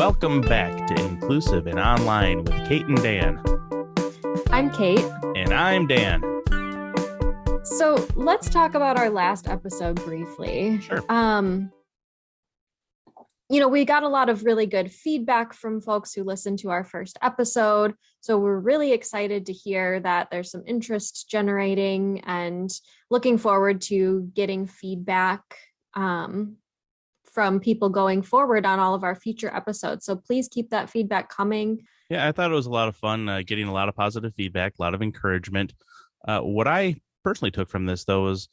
Welcome back to Inclusive and Online with Kate and Dan. I'm Kate. And I'm Dan. So let's talk about our last episode briefly. Sure. Um, you know, we got a lot of really good feedback from folks who listened to our first episode. So we're really excited to hear that there's some interest generating and looking forward to getting feedback um, from people going forward on all of our future episodes. So please keep that feedback coming. Yeah, I thought it was a lot of fun uh, getting a lot of positive feedback, a lot of encouragement. Uh, what I personally took from this, though, is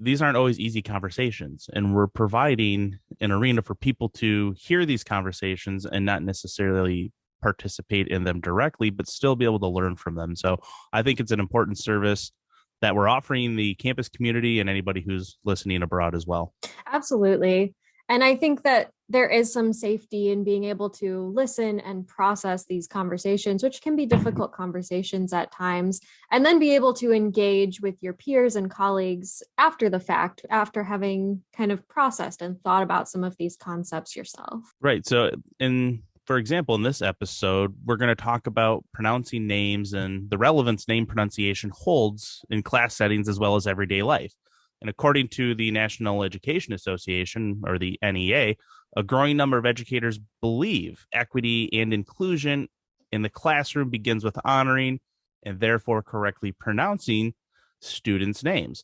these aren't always easy conversations and we're providing an arena for people to hear these conversations and not necessarily participate in them directly but still be able to learn from them so i think it's an important service that we're offering the campus community and anybody who's listening abroad as well absolutely and I think that there is some safety in being able to listen and process these conversations, which can be difficult conversations at times, and then be able to engage with your peers and colleagues after the fact, after having kind of processed and thought about some of these concepts yourself. Right. So, in for example, in this episode, we're going to talk about pronouncing names and the relevance name pronunciation holds in class settings as well as everyday life. And according to the National Education Association, or the NEA, a growing number of educators believe equity and inclusion in the classroom begins with honoring and therefore correctly pronouncing students' names.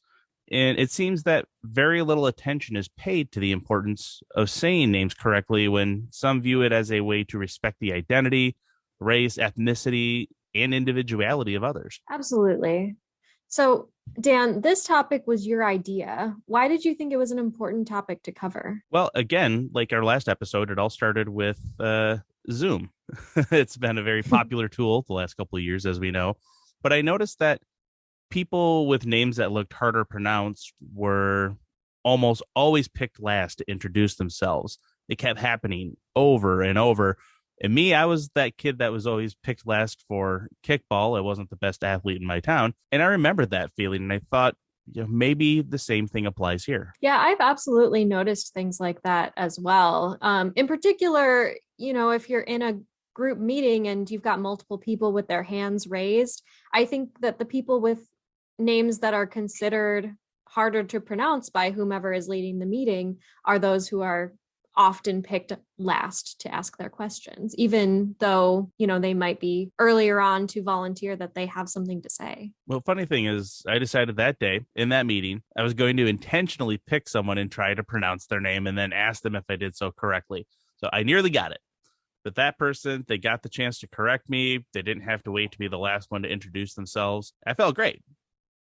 And it seems that very little attention is paid to the importance of saying names correctly when some view it as a way to respect the identity, race, ethnicity, and individuality of others. Absolutely. So, Dan, this topic was your idea. Why did you think it was an important topic to cover? Well, again, like our last episode, it all started with uh, Zoom. it's been a very popular tool the last couple of years, as we know. But I noticed that people with names that looked harder pronounced were almost always picked last to introduce themselves. It kept happening over and over. And me, I was that kid that was always picked last for kickball. I wasn't the best athlete in my town. And I remember that feeling. And I thought, you know, maybe the same thing applies here. Yeah, I've absolutely noticed things like that as well. Um, in particular, you know, if you're in a group meeting and you've got multiple people with their hands raised, I think that the people with names that are considered harder to pronounce by whomever is leading the meeting are those who are often picked last to ask their questions even though you know they might be earlier on to volunteer that they have something to say. Well funny thing is i decided that day in that meeting i was going to intentionally pick someone and try to pronounce their name and then ask them if i did so correctly. So i nearly got it. But that person they got the chance to correct me. They didn't have to wait to be the last one to introduce themselves. I felt great.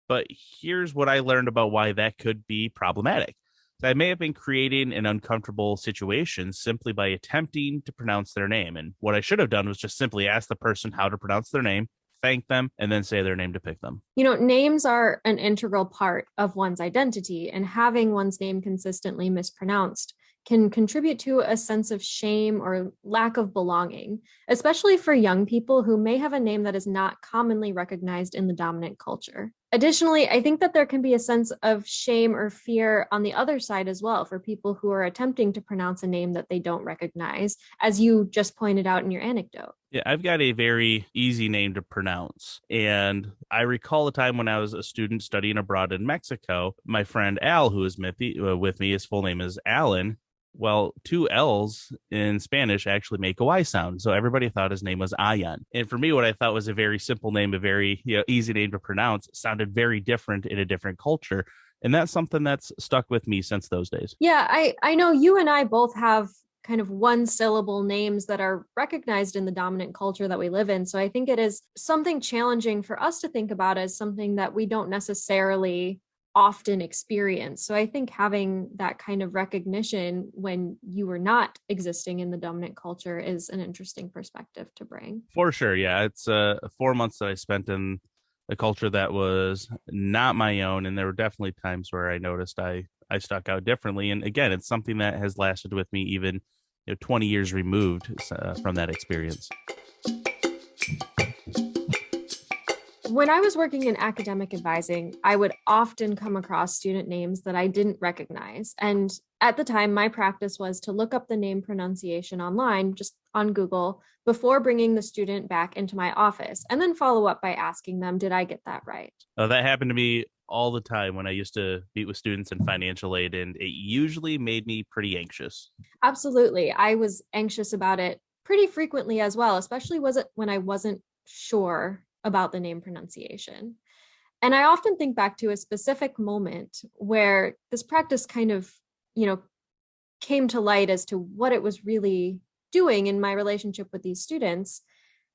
But here's what i learned about why that could be problematic I may have been creating an uncomfortable situation simply by attempting to pronounce their name. And what I should have done was just simply ask the person how to pronounce their name, thank them, and then say their name to pick them. You know, names are an integral part of one's identity, and having one's name consistently mispronounced can contribute to a sense of shame or lack of belonging, especially for young people who may have a name that is not commonly recognized in the dominant culture. Additionally, I think that there can be a sense of shame or fear on the other side as well for people who are attempting to pronounce a name that they don't recognize, as you just pointed out in your anecdote. Yeah, I've got a very easy name to pronounce. And I recall a time when I was a student studying abroad in Mexico. My friend Al, who is uh, with me, his full name is Alan well, two L's in Spanish actually make a Y sound. So everybody thought his name was Ayan. And for me, what I thought was a very simple name, a very you know, easy name to pronounce, sounded very different in a different culture. And that's something that's stuck with me since those days. Yeah, I, I know you and I both have kind of one syllable names that are recognized in the dominant culture that we live in. So I think it is something challenging for us to think about as something that we don't necessarily often experience. So I think having that kind of recognition when you were not existing in the dominant culture is an interesting perspective to bring. For sure. Yeah. It's uh, four months that I spent in a culture that was not my own. And there were definitely times where I noticed I, I stuck out differently. And again, it's something that has lasted with me even you know, 20 years removed uh, from that experience when I was working in academic advising, I would often come across student names that I didn't recognize. And at the time, my practice was to look up the name pronunciation online, just on Google, before bringing the student back into my office, and then follow up by asking them, Did I get that right? Uh, that happened to me all the time when I used to meet with students in financial aid, and it usually made me pretty anxious. Absolutely. I was anxious about it pretty frequently as well, especially was it when I wasn't sure about the name pronunciation. And I often think back to a specific moment where this practice kind of, you know, came to light as to what it was really doing in my relationship with these students.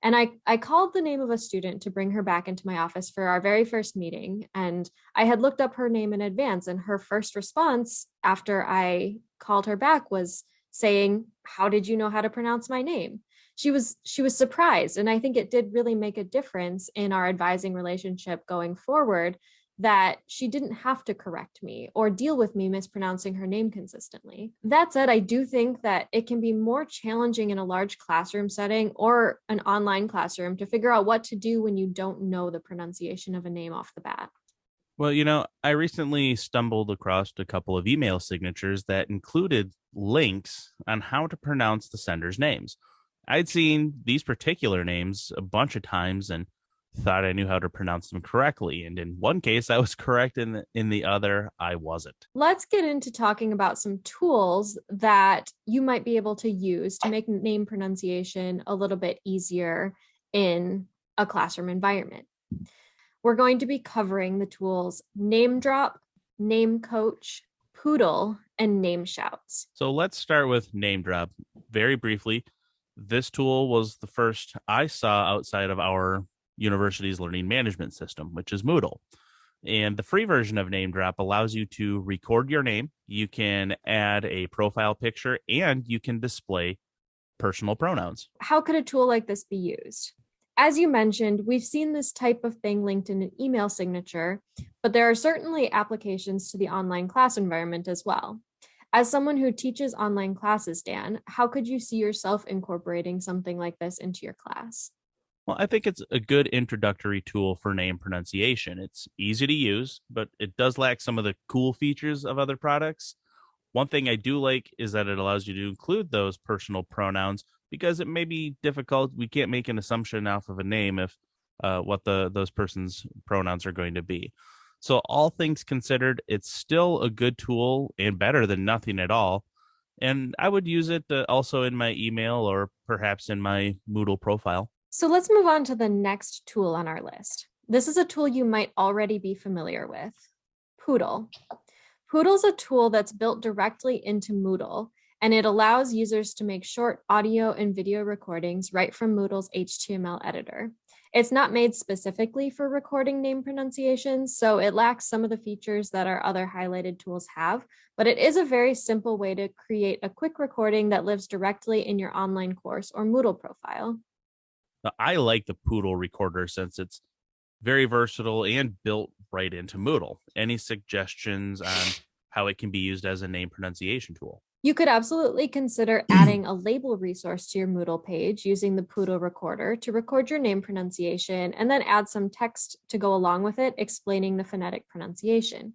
And I, I called the name of a student to bring her back into my office for our very first meeting. And I had looked up her name in advance. And her first response after I called her back was saying, How did you know how to pronounce my name? She was she was surprised. And I think it did really make a difference in our advising relationship going forward that she didn't have to correct me or deal with me mispronouncing her name consistently. That said, I do think that it can be more challenging in a large classroom setting or an online classroom to figure out what to do when you don't know the pronunciation of a name off the bat. Well, you know, I recently stumbled across a couple of email signatures that included links on how to pronounce the sender's names. I'd seen these particular names a bunch of times and thought I knew how to pronounce them correctly. And in one case, I was correct, and in the other, I wasn't. Let's get into talking about some tools that you might be able to use to make name pronunciation a little bit easier in a classroom environment. We're going to be covering the tools Name Drop, Name Coach, PoodLL, and Name Shouts. So let's start with Name Drop. Very briefly, this tool was the first I saw outside of our university's learning management system, which is Moodle. And the free version of Name Drop allows you to record your name. You can add a profile picture and you can display personal pronouns. How could a tool like this be used? As you mentioned, we've seen this type of thing linked in an email signature, but there are certainly applications to the online class environment as well. As someone who teaches online classes, Dan, how could you see yourself incorporating something like this into your class? Well, I think it's a good introductory tool for name pronunciation. It's easy to use, but it does lack some of the cool features of other products. One thing I do like is that it allows you to include those personal pronouns because it may be difficult. We can't make an assumption off of a name if uh, what the those person's pronouns are going to be. So all things considered, it's still a good tool and better than nothing at all. And I would use it uh, also in my email or perhaps in my Moodle profile. So let's move on to the next tool on our list. This is a tool you might already be familiar with PoodLL. PoodLL is a tool that's built directly into Moodle, and it allows users to make short audio and video recordings right from Moodle's HTML editor. It's not made specifically for recording name pronunciations, so it lacks some of the features that our other highlighted tools have, but it is a very simple way to create a quick recording that lives directly in your online course or Moodle profile. I like the PoodLL recorder since it's very versatile and built right into Moodle. Any suggestions on how it can be used as a name pronunciation tool? You could absolutely consider adding a label resource to your Moodle page using the PoodLL recorder to record your name pronunciation and then add some text to go along with it explaining the phonetic pronunciation.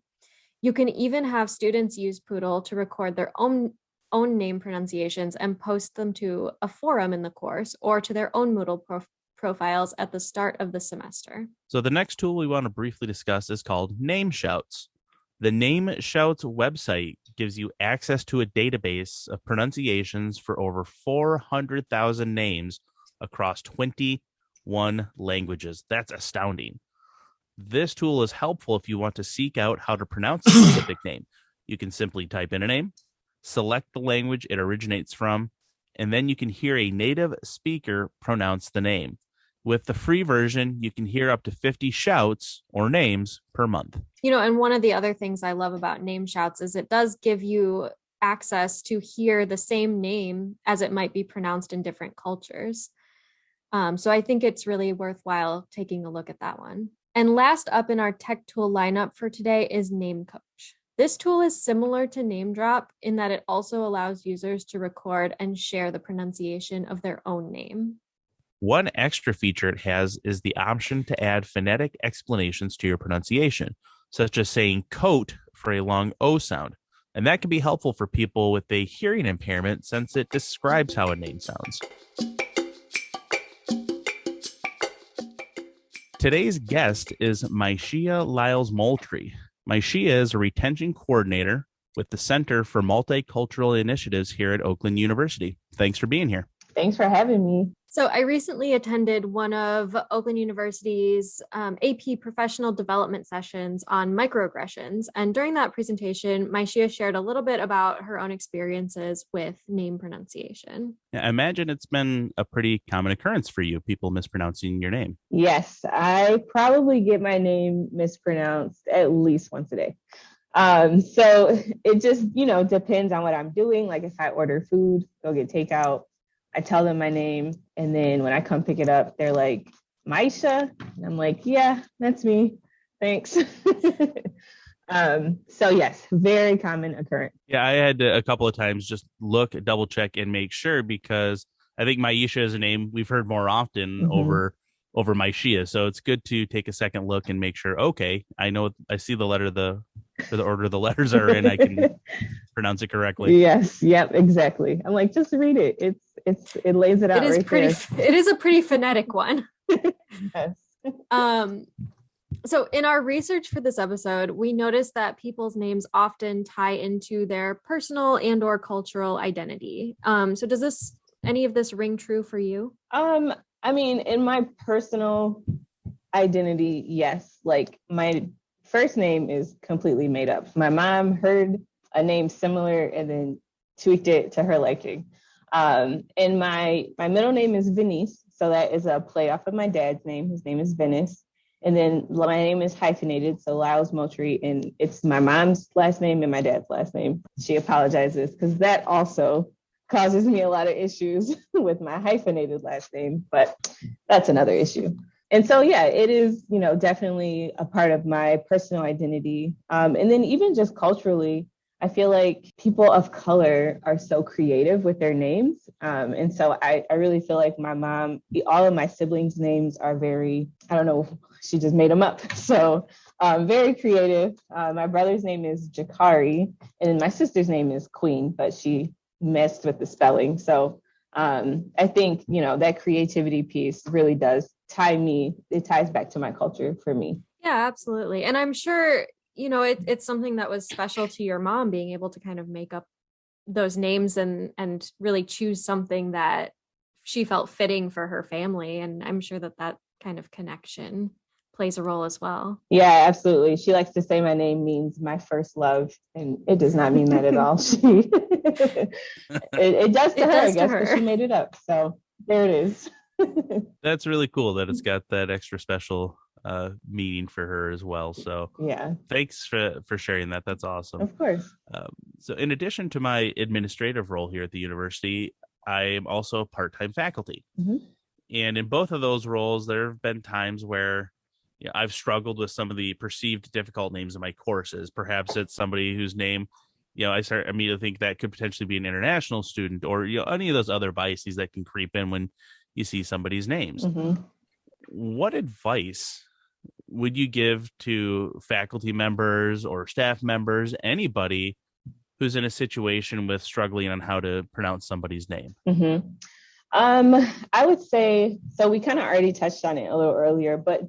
You can even have students use PoodLL to record their own own name pronunciations and post them to a forum in the course or to their own Moodle prof- profiles at the start of the semester. So, the next tool we want to briefly discuss is called Name Shouts. The Name Shouts website gives you access to a database of pronunciations for over 400,000 names across 21 languages. That's astounding. This tool is helpful if you want to seek out how to pronounce a specific name. You can simply type in a name, select the language it originates from, and then you can hear a native speaker pronounce the name. With the free version, you can hear up to 50 shouts or names per month. You know, and one of the other things I love about name shouts is it does give you access to hear the same name as it might be pronounced in different cultures. Um, so I think it's really worthwhile taking a look at that one. And last up in our tech tool lineup for today is Name Coach. This tool is similar to NameDrop in that it also allows users to record and share the pronunciation of their own name. One extra feature it has is the option to add phonetic explanations to your pronunciation, such as saying coat for a long O sound. And that can be helpful for people with a hearing impairment since it describes how a name sounds. Today's guest is Myshia Liles Moultrie. Myshia is a retention coordinator with the Center for Multicultural Initiatives here at Oakland University. Thanks for being here. Thanks for having me. So, I recently attended one of Oakland University's um, AP professional development sessions on microaggressions. And during that presentation, Myshia shared a little bit about her own experiences with name pronunciation. Yeah, I imagine it's been a pretty common occurrence for you, people mispronouncing your name. Yes, I probably get my name mispronounced at least once a day. Um, so it just, you know, depends on what I'm doing. Like if I order food, go get takeout, I tell them my name, and then when I come pick it up, they're like, Maisha. And I'm like, yeah, that's me. Thanks. um, so yes, very common occurrence. Yeah, I had to, a couple of times just look, double check, and make sure because I think Maisha is a name we've heard more often mm-hmm. over over Myshia. So it's good to take a second look and make sure, okay, I know I see the letter the for the order the letters are in, I can pronounce it correctly. Yes, yep, exactly. I'm like, just read it. It's it's it lays it out. It is right pretty there. it is a pretty phonetic one. yes. Um so in our research for this episode, we noticed that people's names often tie into their personal and or cultural identity. Um so does this any of this ring true for you? Um I mean, in my personal identity, yes. Like my first name is completely made up. My mom heard a name similar and then tweaked it to her liking. Um, and my my middle name is Venice, so that is a play off of my dad's name. His name is Venice. And then my name is hyphenated, so Liles Moultrie, and it's my mom's last name and my dad's last name. She apologizes because that also causes me a lot of issues with my hyphenated last name, but that's another issue. And so, yeah, it is, you know, definitely a part of my personal identity. Um, and then even just culturally, I feel like people of color are so creative with their names. Um, and so I, I really feel like my mom, all of my siblings' names are very, I don't know, she just made them up. So um, very creative. Uh, my brother's name is Jakari, and my sister's name is Queen, but she messed with the spelling. So um, I think, you know, that creativity piece really does tie me, it ties back to my culture for me. Yeah, absolutely. And I'm sure, you know, it, it's something that was special to your mom being able to kind of make up those names and and really choose something that she felt fitting for her family and i'm sure that that kind of connection plays a role as well. Yeah, absolutely. She likes to say my name means my first love, and it does not mean that at all. She it, it, does to it her, does I guess, but she made it up. So there it is. That's really cool that it's got that extra special uh meaning for her as well so yeah thanks for for sharing that that's awesome of course um, so in addition to my administrative role here at the university i am also part-time faculty mm-hmm. and in both of those roles there have been times where you know, I've struggled with some of the perceived difficult names in my courses. Perhaps it's somebody whose name, you know, I start immediately think that could potentially be an international student or you know any of those other biases that can creep in when you see somebody's names. Mm-hmm. What advice would you give to faculty members or staff members, anybody who's in a situation with struggling on how to pronounce somebody's name? Mm-hmm. Um, I would say so. We kind of already touched on it a little earlier, but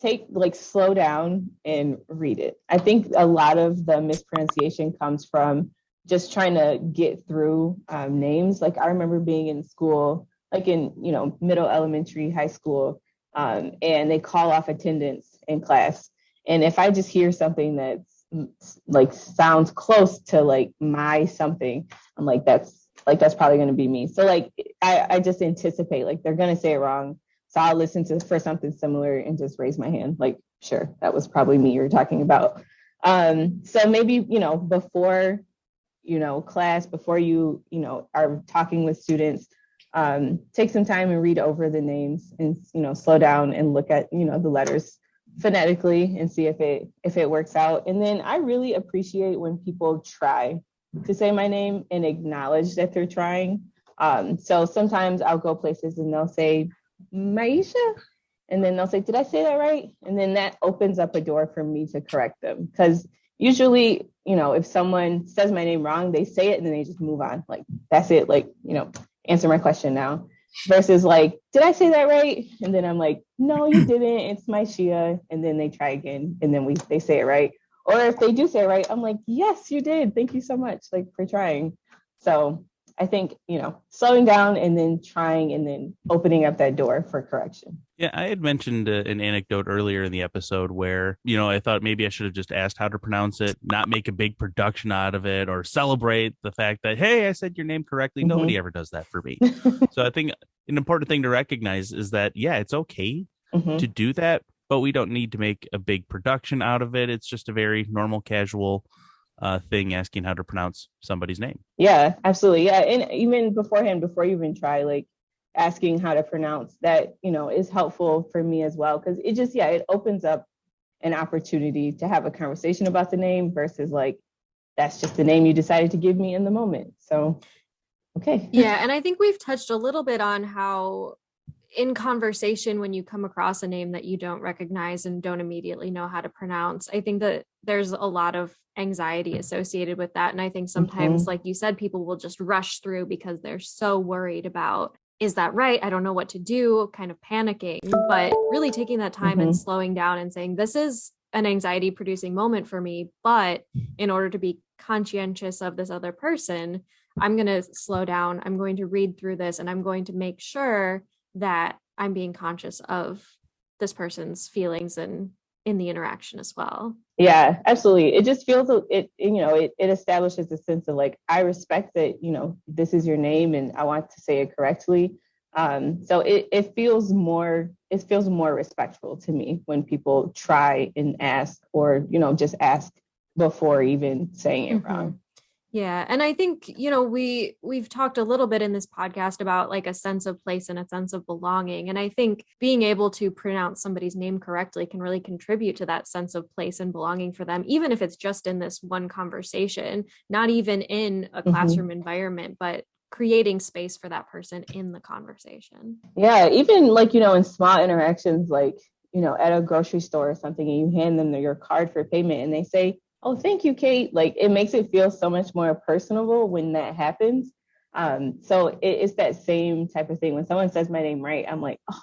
take like slow down and read it. I think a lot of the mispronunciation comes from just trying to get through um, names. Like I remember being in school, like in you know middle elementary, high school, um, and they call off attendance in class. And if I just hear something that's like sounds close to like my something, I'm like that's like that's probably going to be me. So like I, I just anticipate like they're going to say it wrong. So I'll listen to for something similar and just raise my hand. Like, sure, that was probably me you're talking about. Um, so maybe, you know, before, you know, class, before you, you know, are talking with students, um, take some time and read over the names and, you know, slow down and look at, you know, the letters phonetically and see if it if it works out. And then I really appreciate when people try to say my name and acknowledge that they're trying. Um, so sometimes I'll go places and they'll say Maisha. And then they'll say, Did I say that right? And then that opens up a door for me to correct them. Because usually you know, if someone says my name wrong, they say it and then they just move on. Like that's it. Like, you know, answer my question now. Versus like, did I say that right? And then I'm like, no, you didn't. It's my Shia. And then they try again and then we they say it right. Or if they do say it right, I'm like, yes, you did. Thank you so much, like for trying. So I think, you know, slowing down and then trying and then opening up that door for correction. Yeah, I had mentioned uh, an anecdote earlier in the episode where, you know, I thought maybe I should have just asked how to pronounce it, not make a big production out of it or celebrate the fact that, hey, I said your name correctly. Mm-hmm. Nobody ever does that for me. so I think an important thing to recognize is that, yeah, it's okay mm-hmm. to do that, but we don't need to make a big production out of it. It's just a very normal, casual uh, thing asking how to pronounce somebody's name. Yeah, absolutely. Yeah, and even beforehand, before you even try, like asking how to pronounce that, you know, is helpful for me as well because it just yeah, it opens up an opportunity to have a conversation about the name versus like that's just the name you decided to give me in the moment. So, okay. Yeah, and I think we've touched a little bit on how in conversation when you come across a name that you don't recognize and don't immediately know how to pronounce i think that there's a lot of anxiety associated with that and i think sometimes mm-hmm. like you said people will just rush through because they're so worried about is that right i don't know what to do kind of panicking but really taking that time mm-hmm. and slowing down and saying this is an anxiety producing moment for me but in order to be conscientious of this other person i'm going to slow down i'm going to read through this and i'm going to make sure that I'm being conscious of this person's feelings and in the interaction as well. Yeah, absolutely. It just feels it, you know, it, it establishes a sense of like, I respect that, you know, this is your name and I want to say it correctly. Um, so it, it feels more, it feels more respectful to me when people try and ask or, you know, just ask before even saying it mm-hmm. wrong. Yeah, and I think, you know, we we've talked a little bit in this podcast about like a sense of place and a sense of belonging, and I think being able to pronounce somebody's name correctly can really contribute to that sense of place and belonging for them, even if it's just in this one conversation, not even in a mm-hmm. classroom mm-hmm. environment, but creating space for that person in the conversation. Yeah, even like, you know, in small interactions like, you know, at a grocery store or something and you hand them your card for payment and they say, oh, thank you, Kate. Like it makes it feel so much more personable when that happens. Um, so it, it's that same type of thing. When someone says my name right, I'm like, oh,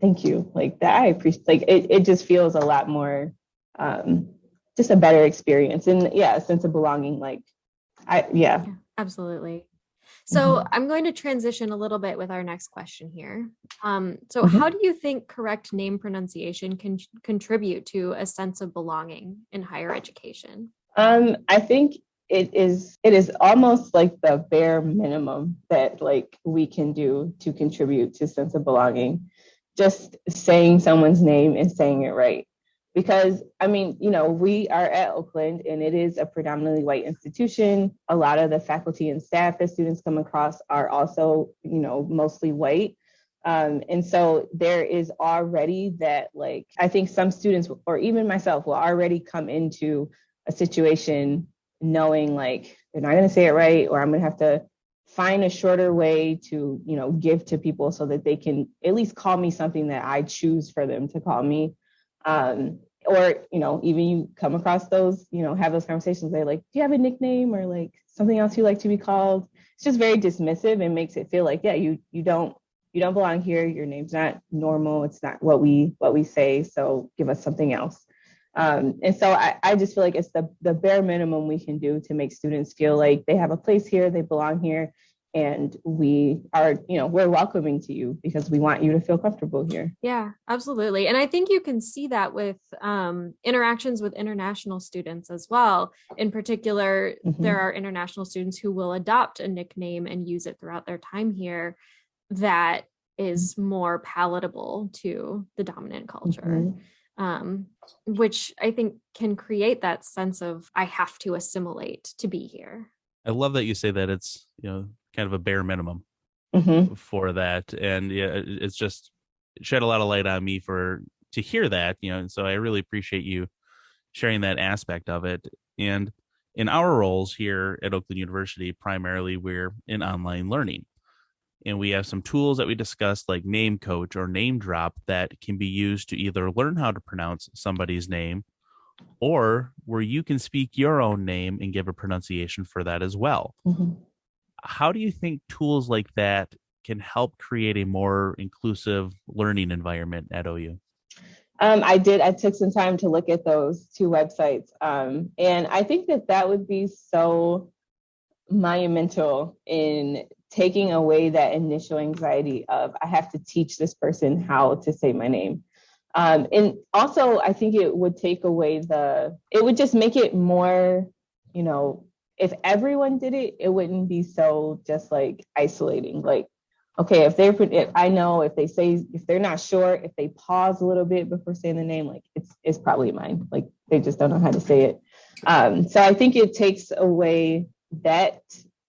thank you. Like that, I appreciate. Like it, it just feels a lot more, um, just a better experience, and yeah, a sense of belonging. Like, I yeah, yeah absolutely. So mm-hmm. I'm going to transition a little bit with our next question here. Um, so, mm-hmm. how do you think correct name pronunciation can contribute to a sense of belonging in higher education? Um, I think it is it is almost like the bare minimum that like we can do to contribute to sense of belonging. Just saying someone's name and saying it right because I mean, you know, we are at Oakland and it is a predominantly white institution. A lot of the faculty and staff that students come across are also, you know, mostly white. Um, and so there is already that, like, I think some students, or even myself, will already come into a situation knowing, like, they're not going to say it right, or I'm going to have to find a shorter way to, you know, give to people so that they can at least call me something that I choose for them to call me. Um, or you know even you come across those you know have those conversations they're like do you have a nickname? or like something else you like to be called. It's just very dismissive and makes it feel like yeah you you don't you don't belong here. Your name's not normal. It's not what we what we say. So give us something else. Um, and so I, I just feel like it's the the bare minimum we can do to make students feel like they have a place here they belong here and we are you know we're welcoming to you because we want you to feel comfortable here. Yeah absolutely. And i think you can see that with um, interactions with international students as well. In particular mm-hmm. there are international students who will adopt a nickname and use it throughout their time here that is more palatable to the dominant culture. Mm-hmm. um, which i think can create that sense of i have to assimilate to be here. I love that you say that. It's you know kind of a bare minimum mm-hmm. for that. And yeah, it's just it shed a lot of light on me for to hear that, you know, and so I really appreciate you sharing that aspect of it. And in our roles here at Oakland University, primarily we're in online learning. And we have some tools that we discussed, like Name Coach or Name Drop, that can be used to either learn how to pronounce somebody's name or where you can speak your own name and give a pronunciation for that as well. Mm-hmm. How do you think tools like that can help create a more inclusive learning environment at OU? Um, I did. I took some time to look at those two websites, um, and I think that that would be so monumental in taking away that initial anxiety of I have to teach this person how to say my name. Um, and also, I think it would take away the. It would just make it more, you know, if everyone did it, it wouldn't be so just like isolating. Like okay, if they're, if I know if they say, if they're not sure, if they pause a little bit before saying the name, like it's, it's probably mine. Like they just don't know how to say it. Um, so I think it takes away that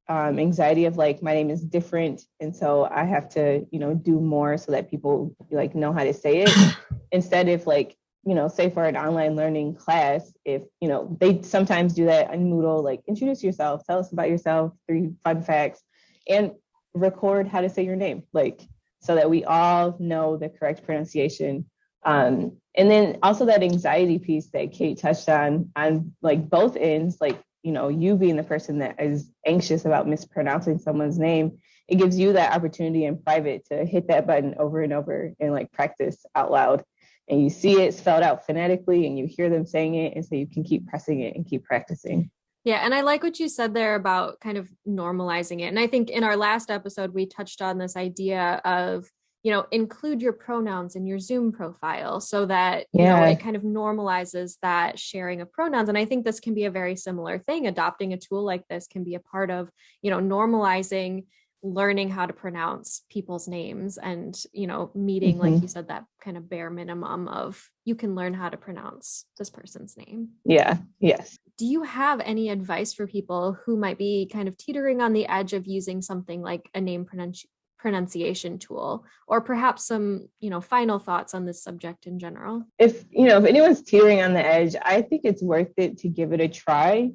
um, anxiety of like, my name is different. And so I have to, you know, do more so that people like know how to say it. Instead, if like, you know, say for an online learning class, if, you know, they sometimes do that on Moodle, like introduce yourself, tell us about yourself, three fun facts. And record how to say your name, like so that we all know the correct pronunciation. Um, and then also that anxiety piece that Kate touched on on like both ends, like you know, you being the person that is anxious about mispronouncing someone's name, it gives you that opportunity in private to hit that button over and over and like practice out loud. And you see it spelled out phonetically and you hear them saying it. And so you can keep pressing it and keep practicing. Yeah, and I like what you said there about kind of normalizing it. And I think in our last episode we touched on this idea of you know include your pronouns in your zoom profile so that you yeah. know it kind of normalizes that sharing of pronouns and i think this can be a very similar thing adopting a tool like this can be a part of you know normalizing learning how to pronounce people's names and you know meeting mm-hmm. like you said that kind of bare minimum of you can learn how to pronounce this person's name. Yeah yes. Do you have any advice for people who might be kind of teetering on the edge of using something like a name pronunci- pronunciation tool or perhaps some you know final thoughts on this subject in general? If you know if anyone's teetering on the edge i think it's worth it to give it a try.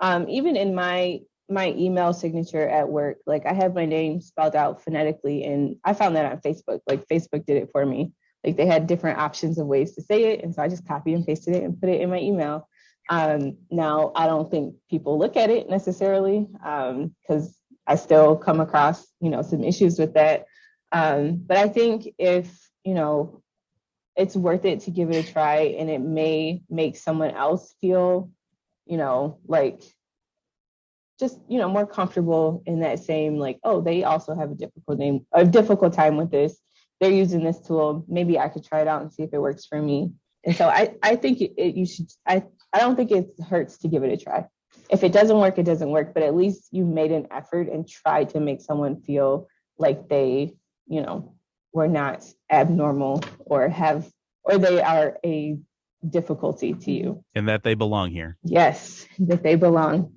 Um, even in my my email signature at work. Like I have my name spelled out phonetically, and I found that on Facebook. Like Facebook did it for me. Like they had different options of ways to say it, and so I just copied and pasted it and put it in my email. Um, now I don't think people look at it necessarily because um, I still come across you know some issues with that. Um, but I think if you know it's worth it to give it a try, and it may make someone else feel you know like just you know more comfortable in that same like oh they also have a difficult name a difficult time with this. They're using this tool. Maybe i could try it out and see if it works for me. And so i i think it, it, you should i i don't think it hurts to give it a try. If it doesn't work it doesn't work but at least you made an effort and tried to make someone feel like they you know were not abnormal or have or they are a difficulty to you. And that they belong here. Yes that they belong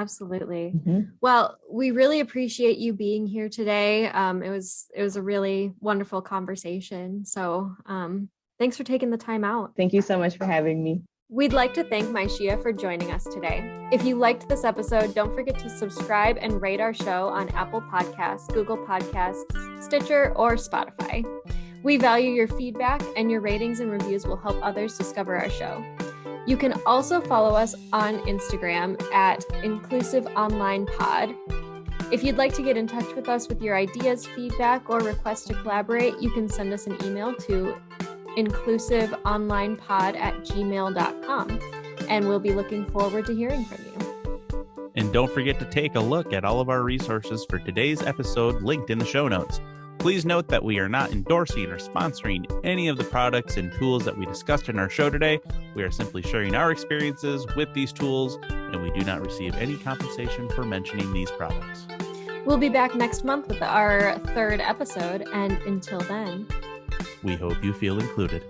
Absolutely. Mm-hmm. Well, we really appreciate you being here today. Um, it was it was a really wonderful conversation. So um, thanks for taking the time out. Thank you so much for having me. We'd like to thank Myshia for joining us today. If you liked this episode, don't forget to subscribe and rate our show on Apple Podcasts, Google Podcasts, Stitcher, or Spotify. We value your feedback, and your ratings and reviews will help others discover our show. You can also follow us on Instagram at Inclusive Online Pod. If you'd like to get in touch with us with your ideas, feedback, or requests to collaborate, you can send us an email to inclusiveonlinepod at gmail.com. And we'll be looking forward to hearing from you. And don't forget to take a look at all of our resources for today's episode linked in the show notes. Please note that we are not endorsing or sponsoring any of the products and tools that we discussed in our show today. We are simply sharing our experiences with these tools, and we do not receive any compensation for mentioning these products. We'll be back next month with our third episode, and until then, we hope you feel included.